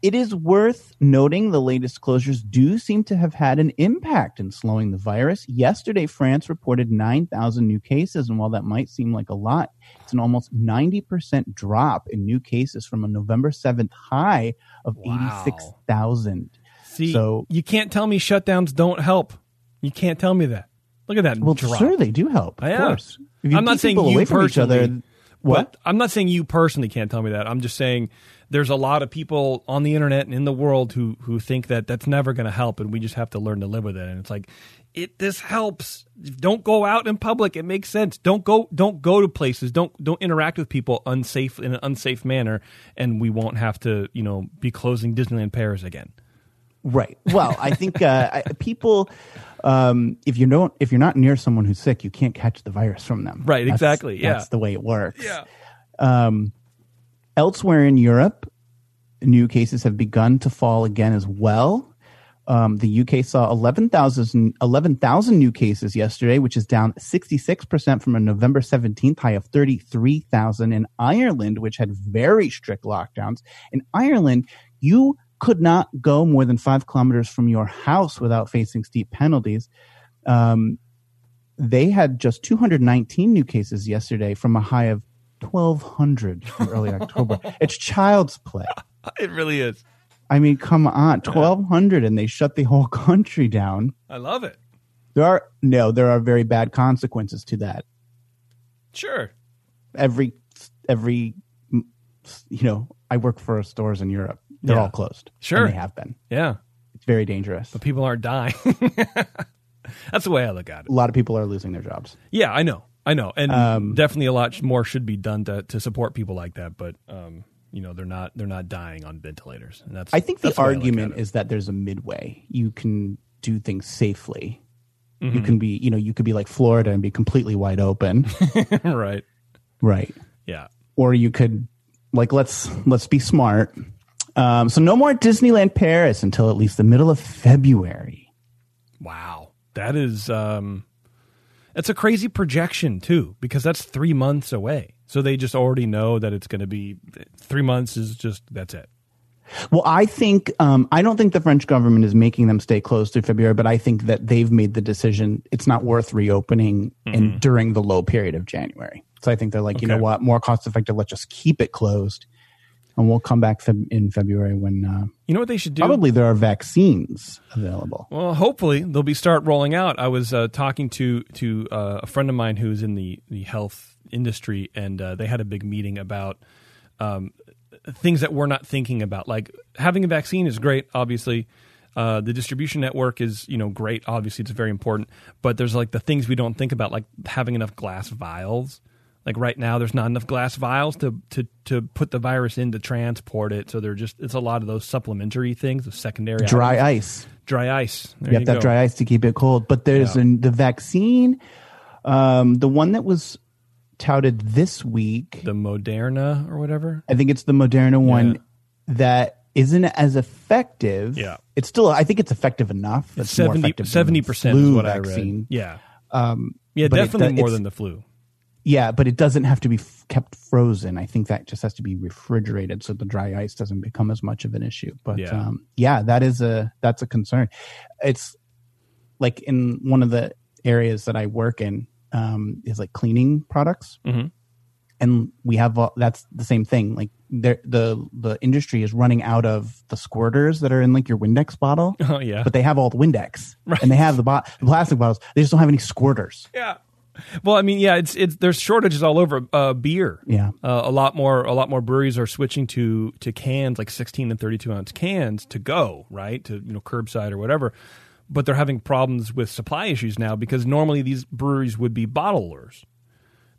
It is worth noting the latest closures do seem to have had an impact in slowing the virus. Yesterday, France reported 9,000 new cases, and while that might seem like a lot, it's an almost 90% drop in new cases from a November 7th high of Wow. 86,000. See, So- you can't tell me shutdowns don't help. You can't tell me that. Look at that Well, drop. sure, they do help. Of Yeah. course. If you I'm not saying people you away from each other. What? I'm not saying you personally can't tell me that. I'm just saying there's a lot of people on the internet and in the world who who think that that's never going to help, and we just have to learn to live with it. And it's like it this helps. Don't go out in public. It makes sense. Don't go don't go to places. Don't don't interact with people unsafe in an unsafe manner and we won't have to, you know, be closing Disneyland Paris again. Right. Well, I think uh, I, people, um, if you don't, if you're not near someone who's sick, you can't catch the virus from them. Right, That's- exactly, yeah. that's the way it works. Yeah. Um, elsewhere in Europe, new cases have begun to fall again as well. Um, the UK saw 11,000 11,000 new cases yesterday, which is down 66% from a November 17th high of 33,000 in Ireland, which had very strict lockdowns. In Ireland, you could not go more than five kilometers from your house without facing steep penalties. Um, they had just 219 new cases yesterday from a high of 1,200 in early October. It's child's play. It really is. I mean, come on, 1,200 and they shut the whole country down. I love it. There are, no, there are very bad consequences to that. Sure. Every, every, you know, I work for stores in Europe. They're Yeah. all closed. Sure. And they have been. Yeah. It's very dangerous. But people aren't dying. That's the way I look at it. A lot of people are losing their jobs. Yeah, I know. I know. And Um, definitely a lot more should be done to, to support people like that, but um, you know, they're not they're not dying on ventilators. And that's I think the that's way I argument is that there's a midway. You can do things safely. You Mm-hmm. can be, you know, you could be like Florida and be completely wide open, right. right? Yeah. Or you could, like, let's let's be smart. Um, so no more Disneyland Paris until at least the middle of February. Wow. That is um it's a crazy projection too, because that's three months away. So they just already know that it's gonna be three months is just that's it. Well, I think um, I don't think the French government is making them stay closed through February, but I think that they've made the decision it's not worth reopening in during the low period of January. So I think they're like, you know what, more cost effective. Let's just keep it closed, and we'll come back Feb- in February when uh, You know what they should do? probably there are vaccines available. Well, hopefully they'll be start rolling out. I was uh, talking to to uh, a friend of mine who's in the the health industry, and uh, they had a big meeting about um, things that we're not thinking about. Like having a vaccine is great, obviously. Uh, the distribution network is you know great. Obviously, it's very important. But there's like the things we don't think about, like having enough glass vials. Like right now, there's not enough glass vials to to to put the virus in to transport it. So they're just it's a lot of those supplementary things, the secondary Dry items. ice. dry ice. There you have to have dry ice to keep it cold. But there's Yeah. an, the vaccine, um, the one that was touted this week. the Moderna or whatever. I think it's the Moderna one Yeah. that isn't as effective. Yeah. It's still, I think it's effective enough. It's more 70 effective than the percent is flu what I read. Yeah, Um, yeah, it definitely do- more than the flu. Yeah, but it doesn't have to be f- kept frozen. I think that just has to be refrigerated so the dry ice doesn't become as much of an issue. But Yeah. um, yeah, that is a that's a concern. It's like in one of the areas that I work in um, is like cleaning products, Mhm. and we have all, that's the same thing. Like there, the the industry is running out of the squirters that are in like your Windex bottle. Oh yeah, But they have all the Windex, Right. and they have the, bo- the plastic bottles. They just don't have any squirters. yeah. Well, I mean, yeah, it's it's there's shortages all over uh, beer. Yeah. Uh, a lot more a lot more breweries are switching to to cans like 16 and 32 ounce cans to go right to you know curbside or whatever. But they're having problems with supply issues now because normally these breweries would be bottlers.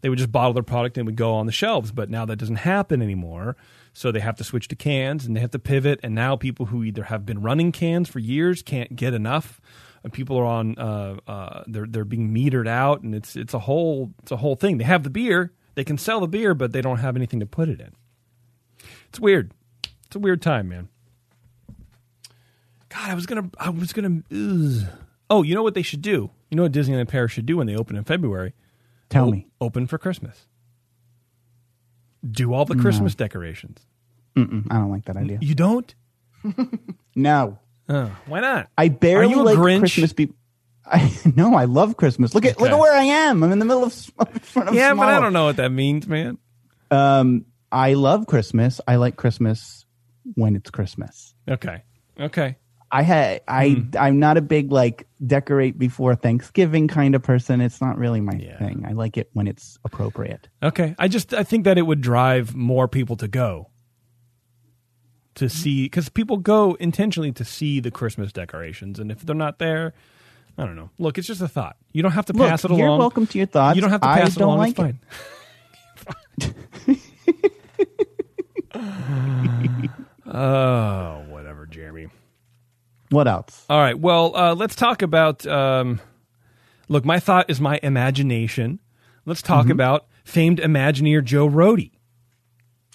They would just bottle their product and it would go on the shelves, but now that doesn't happen anymore. So they have to switch to cans and they have to pivot. And now people who either have been running cans for years can't get enough. And people are on uh, uh, they're they're being metered out, and it's it's a whole it's a whole thing. They have the beer, they can sell the beer, but they don't have anything to put it in. It's weird. It's a weird time, man. God, I was gonna I was gonna. Ugh. Oh, you know what they should do? You know what Disneyland Paris should do when they open in February? Tell O- me. Open for Christmas. Do all the Christmas decorations. Mm-mm, I don't like that idea. You don't? No, Oh, why not? I barely Are you a like Grinch? Christmas. Be- I no, I love Christmas. Look at look at where I am. I'm in the middle of in front of yeah, but I small. don't know what that means, man. Um, I love Christmas. I like Christmas when it's Christmas. Okay. Okay. I had I Hmm. I'm not a big like decorate before Thanksgiving kind of person. It's not really my Yeah. thing. I like it when it's appropriate. Okay. I just I think that it would drive more people to go to see because people go intentionally to see the Christmas decorations, and if they're not there, I don't know. Look, it's just a thought. You don't have to Look, pass it along. you're welcome to your thoughts. You don't have to I pass it along. like it's fine. oh, whatever, Jeremy. What else? All right. Well, uh, let's talk about. Um, look, my thought is my imagination. Let's talk Mm-hmm. about famed Imagineer Joe Rohde.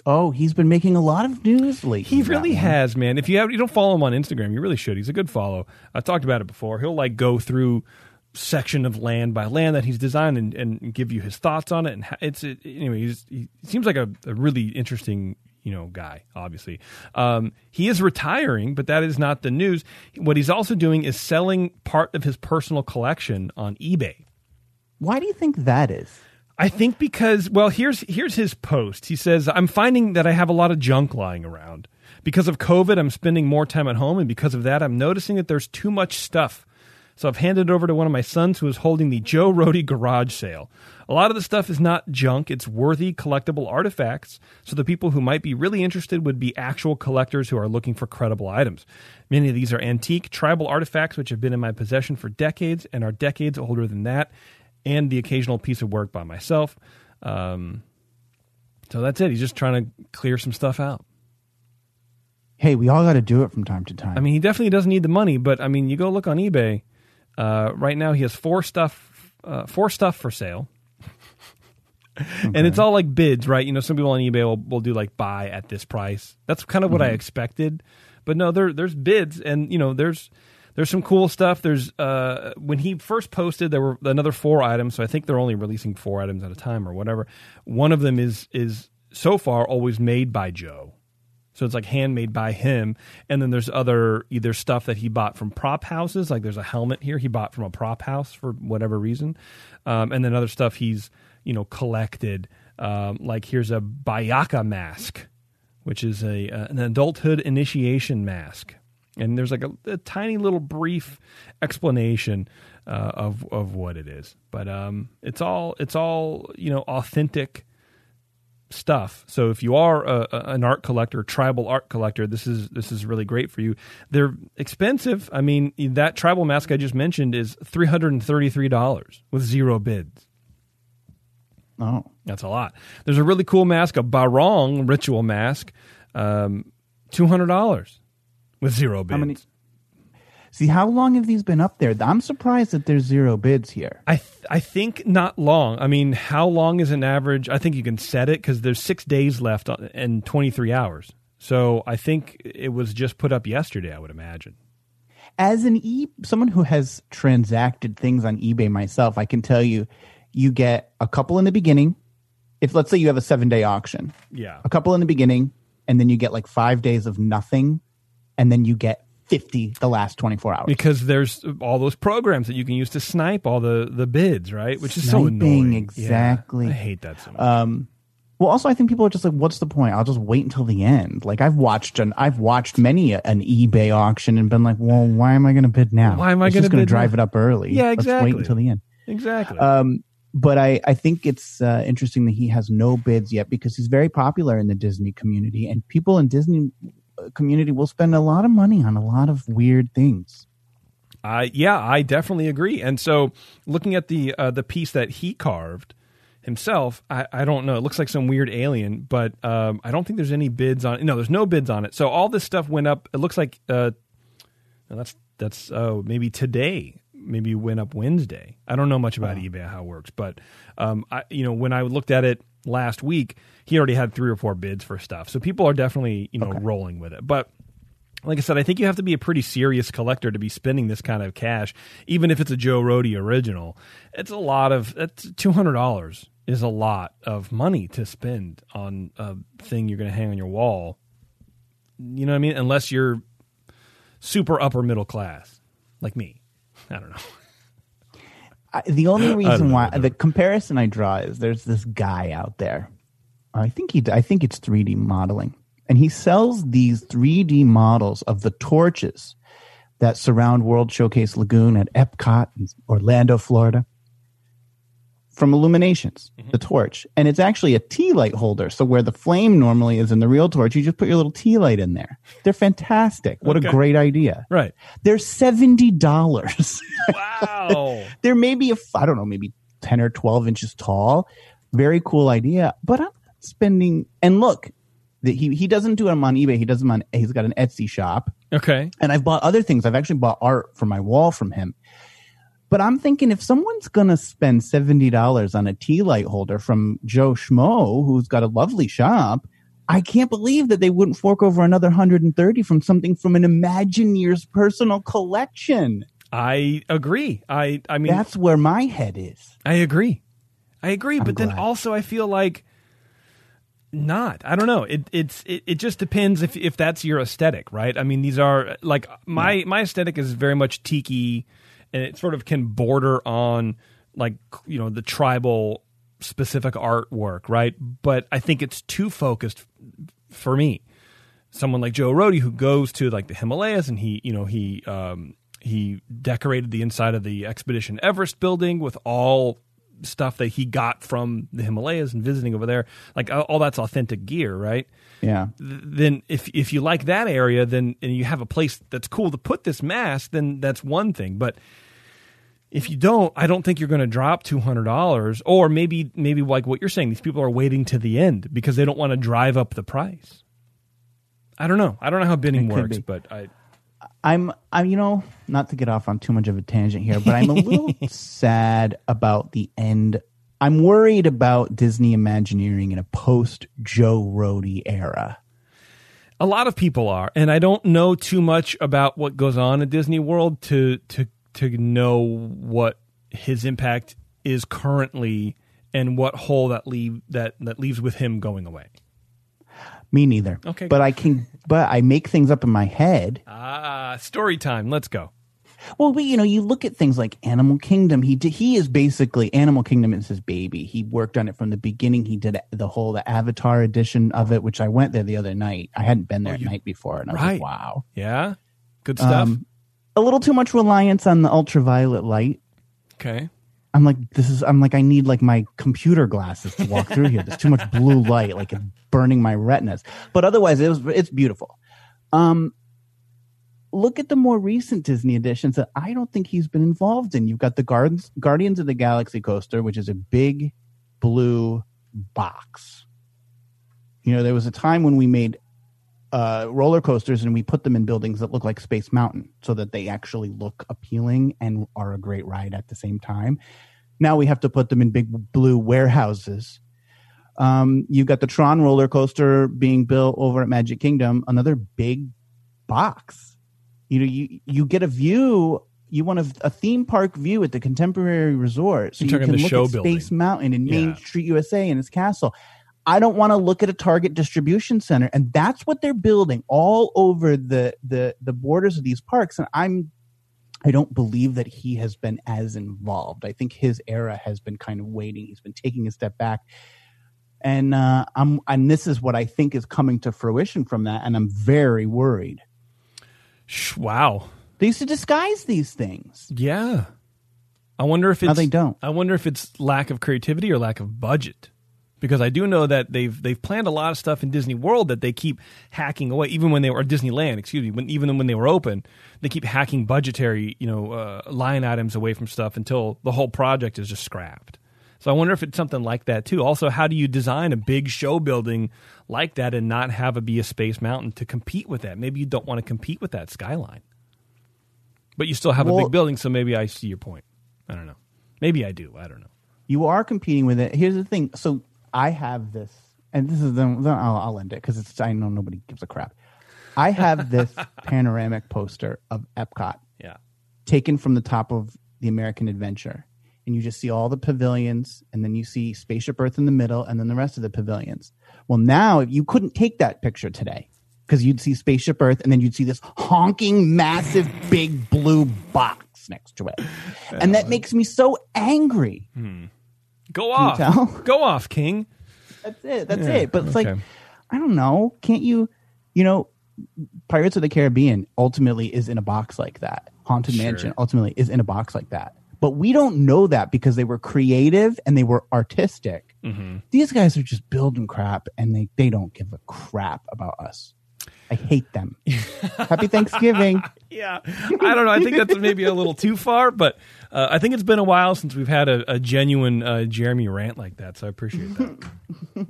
Oh, he's been making a lot of news lately. He really has, man. If you have, you don't follow him on Instagram, you really should. He's a good follow. I talked about it before. He'll like go through section of land by land that he's designed and, and give you his thoughts on it. And it's it, anyway. He's, he seems like a, a really interesting you know guy. Obviously, um, he is retiring, but that is not the news. What he's also doing is selling part of his personal collection on eBay. Why do you think that is? I think because well, here's here's his post. He says, "I'm finding that I have a lot of junk lying around. Because of COVID, I'm spending more time at home and because of that, I'm noticing that there's too much stuff. So I've handed it over to one of my sons who is holding the Joe Rohde garage sale. A lot of the stuff is not junk, it's worthy collectible artifacts. So the people who might be really interested would be actual collectors who are looking for credible items. Many of these are antique, tribal artifacts which have been in my possession for decades and are decades older than that, and the occasional piece of work by myself. Um, so that's it. He's just trying to clear some stuff out. Hey, we all got to do it from time to time. I mean, he definitely doesn't need the money, but I mean, you go look on eBay. Uh, right now, he has four stuff, uh, four stuff for sale, and it's all like bids, right? You know, some people on eBay will, will do like buy at this price. That's kind of what I expected, but no, there there's bids, and you know, there's there's some cool stuff. There's uh, when he first posted, there were another four items, so I think they're only releasing four items at a time or whatever. One of them is is so far always made by Joe. So it's like handmade by him. And then there's other either stuff that he bought from prop houses. Like there's a helmet here he bought from a prop house for whatever reason. Um, and then other stuff he's, you know, collected. Um, like here's a Bayaka mask, which is a uh, an adulthood initiation mask. And there's like a, a tiny little brief explanation uh, of of what it is, but um, it's all it's all you know authentic stuff. So if you are a, a, an art collector, tribal art collector, this is this is really great for you. They're expensive. I mean, that tribal mask I just mentioned is three hundred and thirty three dollars with zero bids. oh, That's a lot. There's a really cool mask, a Barong ritual mask, um, two hundred dollars with zero bids. How many- see, how long have these been up there? I'm surprised that there's zero bids here. I th- I think not long. I mean, how long is an average? I think you can set it because there's six days left on, and 23 hours. So I think it was just put up yesterday. I would imagine. As an e, someone who has transacted things on eBay myself, I can tell you, you get a couple in the beginning. If let's say you have a seven day auction, Yeah. a couple in the beginning, and then you get like five days of nothing, and then you get 50 the last 24 hours. Because there's all those programs that you can use to snipe all the, the bids, right? Which is so annoying. Yeah, exactly. I hate that so much. Um, well, also, I think people are just like, "What's the point? I'll just wait until the end." Like I've watched an I've watched many a, an eBay auction and been like, "Well, why am I going to bid now? Why am I It's gonna just going to drive now?" it up early? Yeah, Let's exactly. wait until the end." exactly. Um, but I, I think it's uh, interesting that he has no bids yet because he's very popular in the Disney community, and people in Disney community will spend a lot of money on a lot of weird things. Uh, yeah, I definitely agree. And so, looking at the uh, the piece that he carved himself, I, I don't know. It looks like some weird alien, but um, I don't think there's any bids on. No, there's no bids on it. So all this stuff went up. It looks like uh, that's that's oh maybe today. Maybe went up Wednesday. I don't know much about eBay how it works, but um, I you know when I looked at it last week, he already had three or four bids for stuff. So people are definitely you know rolling with it, but like I said, I think you have to be a pretty serious collector to be spending this kind of cash, even if it's a Joe Rohde original. It's a lot of it's two hundred dollars is a lot of money to spend on a thing you're going to hang on your wall. You know what I mean? Unless you're super upper middle class, like me. I don't know. I, the only reason why the comparison I draw is there's this guy out there. I think he I think it's 3D modeling. And he sells these 3D models of the torches that surround World Showcase Lagoon at Epcot in Orlando, Florida from Illuminations, mm-hmm. the torch, and it's actually a tea light holder. So where the flame normally is in the real torch, you just put your little tea light in there. They're fantastic. What Okay. a great idea! Right. They're seventy dollars. Wow. They're maybe a I don't know, maybe ten or twelve inches tall. Very cool idea, but I'm spending. And look, that he he doesn't do them on eBay. He does them on. He's got an Etsy shop. okay. and I've bought other things. I've actually bought art for my wall from him. But I'm thinking if someone's gonna spend seventy dollars on a tea light holder from Joe Schmo, who's got a lovely shop, I can't believe that they wouldn't fork over another hundred and thirty from something from an Imagineer's personal collection. I agree. I I mean That's where my head is. I agree. I agree, but then also I feel like not. I don't know. It it's it, it just depends if if that's your aesthetic, right? I mean, these are like my my aesthetic is very much tiki and it sort of can border on like, you know, the tribal specific artwork, right? But I think it's too focused for me. Someone like Joe Rohde who goes to like the Himalayas and he, you know, he um he decorated the inside of the Expedition Everest building with all stuff that he got from the Himalayas and visiting over there. Like all all that's authentic gear, right? Yeah. Then if if you like that area, then and you have a place that's cool to put this mask, then that's one thing. But if you don't, I don't think you're going to drop two hundred dollars, or maybe maybe like what you're saying, these people are waiting to the end because they don't want to drive up the price. I don't know. I don't know how bidding It works, but I I'm, I'm, you know, not to get off on too much of a tangent here, but I'm a little sad about the end. I'm worried about Disney Imagineering in a post Joe Rohde era. A lot of people are, and I don't know too much about what goes on at Disney World to to to know what his impact is currently and what hole that leave that that leaves with him going away. Me neither. Okay, but. I can, but I make things up in my head. Ah, story time. Let's go. Well, we, you know, you look at things like Animal Kingdom. He did, he is basically Animal Kingdom is his baby. He worked on it from the beginning. He did the whole the Avatar edition of it, which I went there the other night. I hadn't been there at night before, and I was Oh, right. like, wow. Yeah, good stuff. Um, a little too much reliance on the ultraviolet light. okay. I'm like, this is, I'm like, I need like my computer glasses to walk through here. There's too much blue light, like it's burning my retinas. But otherwise, it was, it's beautiful. Um, look at the more recent Disney editions that I don't think he's been involved in. You've got the Guardians, Guardians of the Galaxy coaster, which is a big blue box. You know, there was a time when we made uh, roller coasters and we put them in buildings that look like Space Mountain so that they actually look appealing and are a great ride at the same time. Now we have to put them in big blue warehouses. Um, you've got the Tron roller coaster being built over at Magic Kingdom, another big box. You know, you you get a view. You want a, a theme park view at the Contemporary Resort, so You're you can the look show at building. Space Mountain and Main Yeah. Street USA and its castle. I don't want to look at a Target distribution center, and that's what they're building all over the the the borders of these parks. And I'm I don't believe that he has been as involved. I think his era has been kind of waiting. He's been taking a step back. And uh, I'm and this is what I think is coming to fruition from that, and I'm very worried. Wow. They used to disguise these things. Yeah. I wonder if it's Now they don't. I wonder if it's lack of creativity or lack of budget. Because I do know that they've they've planned a lot of stuff in Disney World that they keep hacking away. Even when they were Disneyland, excuse me, when even when they were open, they keep hacking budgetary, you know, uh, line items away from stuff until the whole project is just scrapped. So I wonder if it's something like that too. Also, how do you design a big show building like that and not have it be a Space Mountain to compete with that? Maybe you don't want to compete with that skyline, but you still have a big building. So maybe I see your point. I don't know. Maybe I do. I don't know. You are competing with it. Here's the thing. So I have this, and this is the. then I'll, I'll end it because it's. I know nobody gives a crap. I have this panoramic poster of Epcot Yeah. taken from the top of the American Adventure. And you just see all the pavilions, and then you see Spaceship Earth in the middle, and then the rest of the pavilions. Well, now you couldn't take that picture today because you'd see Spaceship Earth, and then you'd see this honking, massive, big blue box next to it. And that makes me so angry. Hmm. Go off. Go off, King. That's it. That's Yeah, it. But it's like. I don't know. Can't you, you know, Pirates of the Caribbean ultimately is in a box like that. Haunted Sure. Mansion ultimately is in a box like that. But we don't know that because they were creative and they were artistic. These guys are just building crap and they, they don't give a crap about us. I hate them. Happy Thanksgiving. Yeah, I don't know. I think that's maybe a little too far, but uh, I think it's been a while since we've had a, a genuine uh, Jeremy rant like that, so I appreciate that. all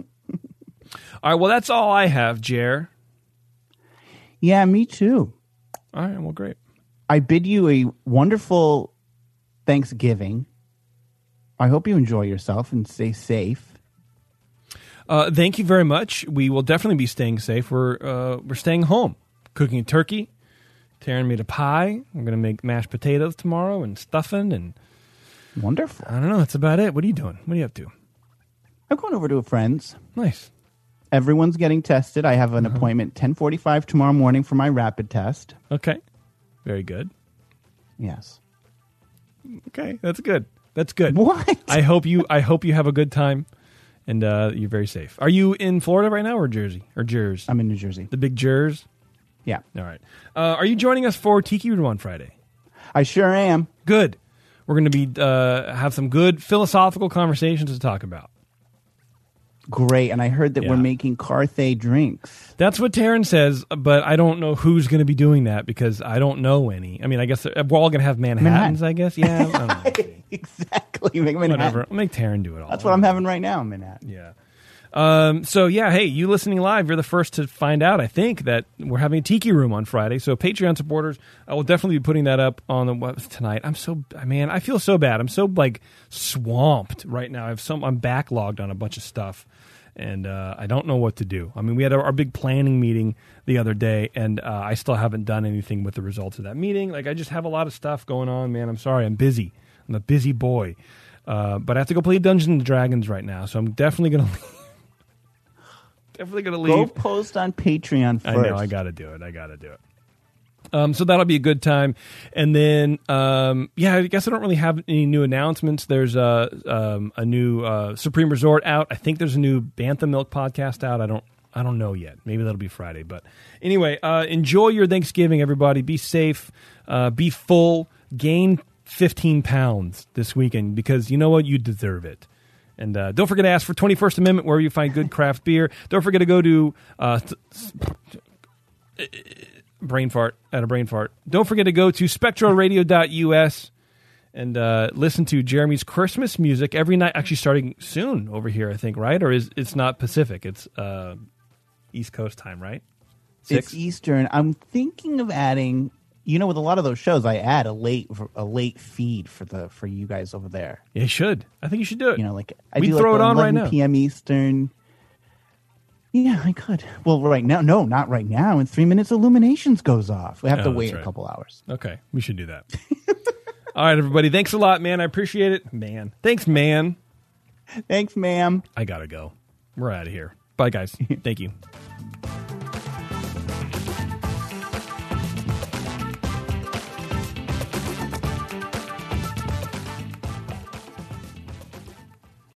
right, well, that's all I have, Jer. Yeah, me too. All right, well, great. I bid you a wonderful Thanksgiving. I hope you enjoy yourself and stay safe. Uh, thank you very much. We will definitely be staying safe. We're uh, we're staying home, cooking a turkey. Taryn made a pie. We're gonna make mashed potatoes tomorrow and stuffing, and Wonderful. I don't know. That's about it. What are you doing? What are you up to? I'm going over to a friend's. Nice. Everyone's getting tested. I have an appointment 10:45 tomorrow morning for my rapid test. Okay. Very good. Yes. Okay, that's good. That's good. What? I hope you. I hope you have a good time, and uh, you're very safe. Are you in Florida right now, or Jersey, or Jers? I'm in New Jersey. the big Jers. Yeah. All right. Uh, are you joining us for Tiki Room on Friday? I sure am. Good. We're going to be uh, have some good philosophical conversations to talk about. Great. And I heard that Yeah. we're making Carthay drinks. That's what Taryn says, but I don't know who's going to be doing that because I don't know any. I mean, I guess we're all going to have Manhattans. Manhattan. I guess. Yeah. I exactly. Make Manhattan. Whatever. I'll make Taryn do it all. That's what I'm having right now Manhattan. Yeah. Um, so yeah, hey, you listening live, you're the first to find out. I think that we're having a tiki room on Friday. So Patreon supporters, I will definitely be putting that up on the web tonight. I'm so man, I feel so bad. I'm so like swamped right now. I have some. I'm backlogged on a bunch of stuff, and uh, I don't know what to do. I mean, we had our, our big planning meeting the other day, and uh, I still haven't done anything with the results of that meeting. Like I just have a lot of stuff going on, man. I'm sorry. I'm busy. I'm a busy boy. Uh, but I have to go play Dungeons and Dragons right now, so I'm definitely gonna definitely gonna leave. Go post on Patreon first. I know I got to do it. I got to do it. Um, so that'll be a good time, and then um, yeah, I guess I don't really have any new announcements. There's a um, a new uh, Supreme Resort out. I think there's a new Bantha Milk podcast out. I don't I don't know yet. Maybe that'll be Friday. But anyway, uh, enjoy your Thanksgiving, everybody. Be safe. Uh, be full. Gain 15 pounds this weekend because you know what? You deserve it. And uh, don't forget to ask for 21st Amendment where you find good craft beer. Don't forget to go to uh, th- brain fart at a brain fart. Don't forget to go to spectralradio.us and uh, listen to Jeremy's Christmas music every night. Actually, starting soon over here, I think, right? Or is it's not Pacific? It's uh, East Coast time, right? It's Eastern. I'm thinking of adding. You know, with a lot of those shows, I add a late a late feed for the for you guys over there. You should. I think you should do it. You know, like I We'd do throw like it on right now. p.m. Eastern. Yeah, I could. Well, right now, no, not right now. In three minutes, Illuminations goes off. We have Oh, to wait right. a couple hours. Okay, we should do that. All right, everybody. Thanks a lot, man. I appreciate it, man. Thanks, man. Thanks, ma'am. I gotta go. We're out of here. Bye, guys. Thank you.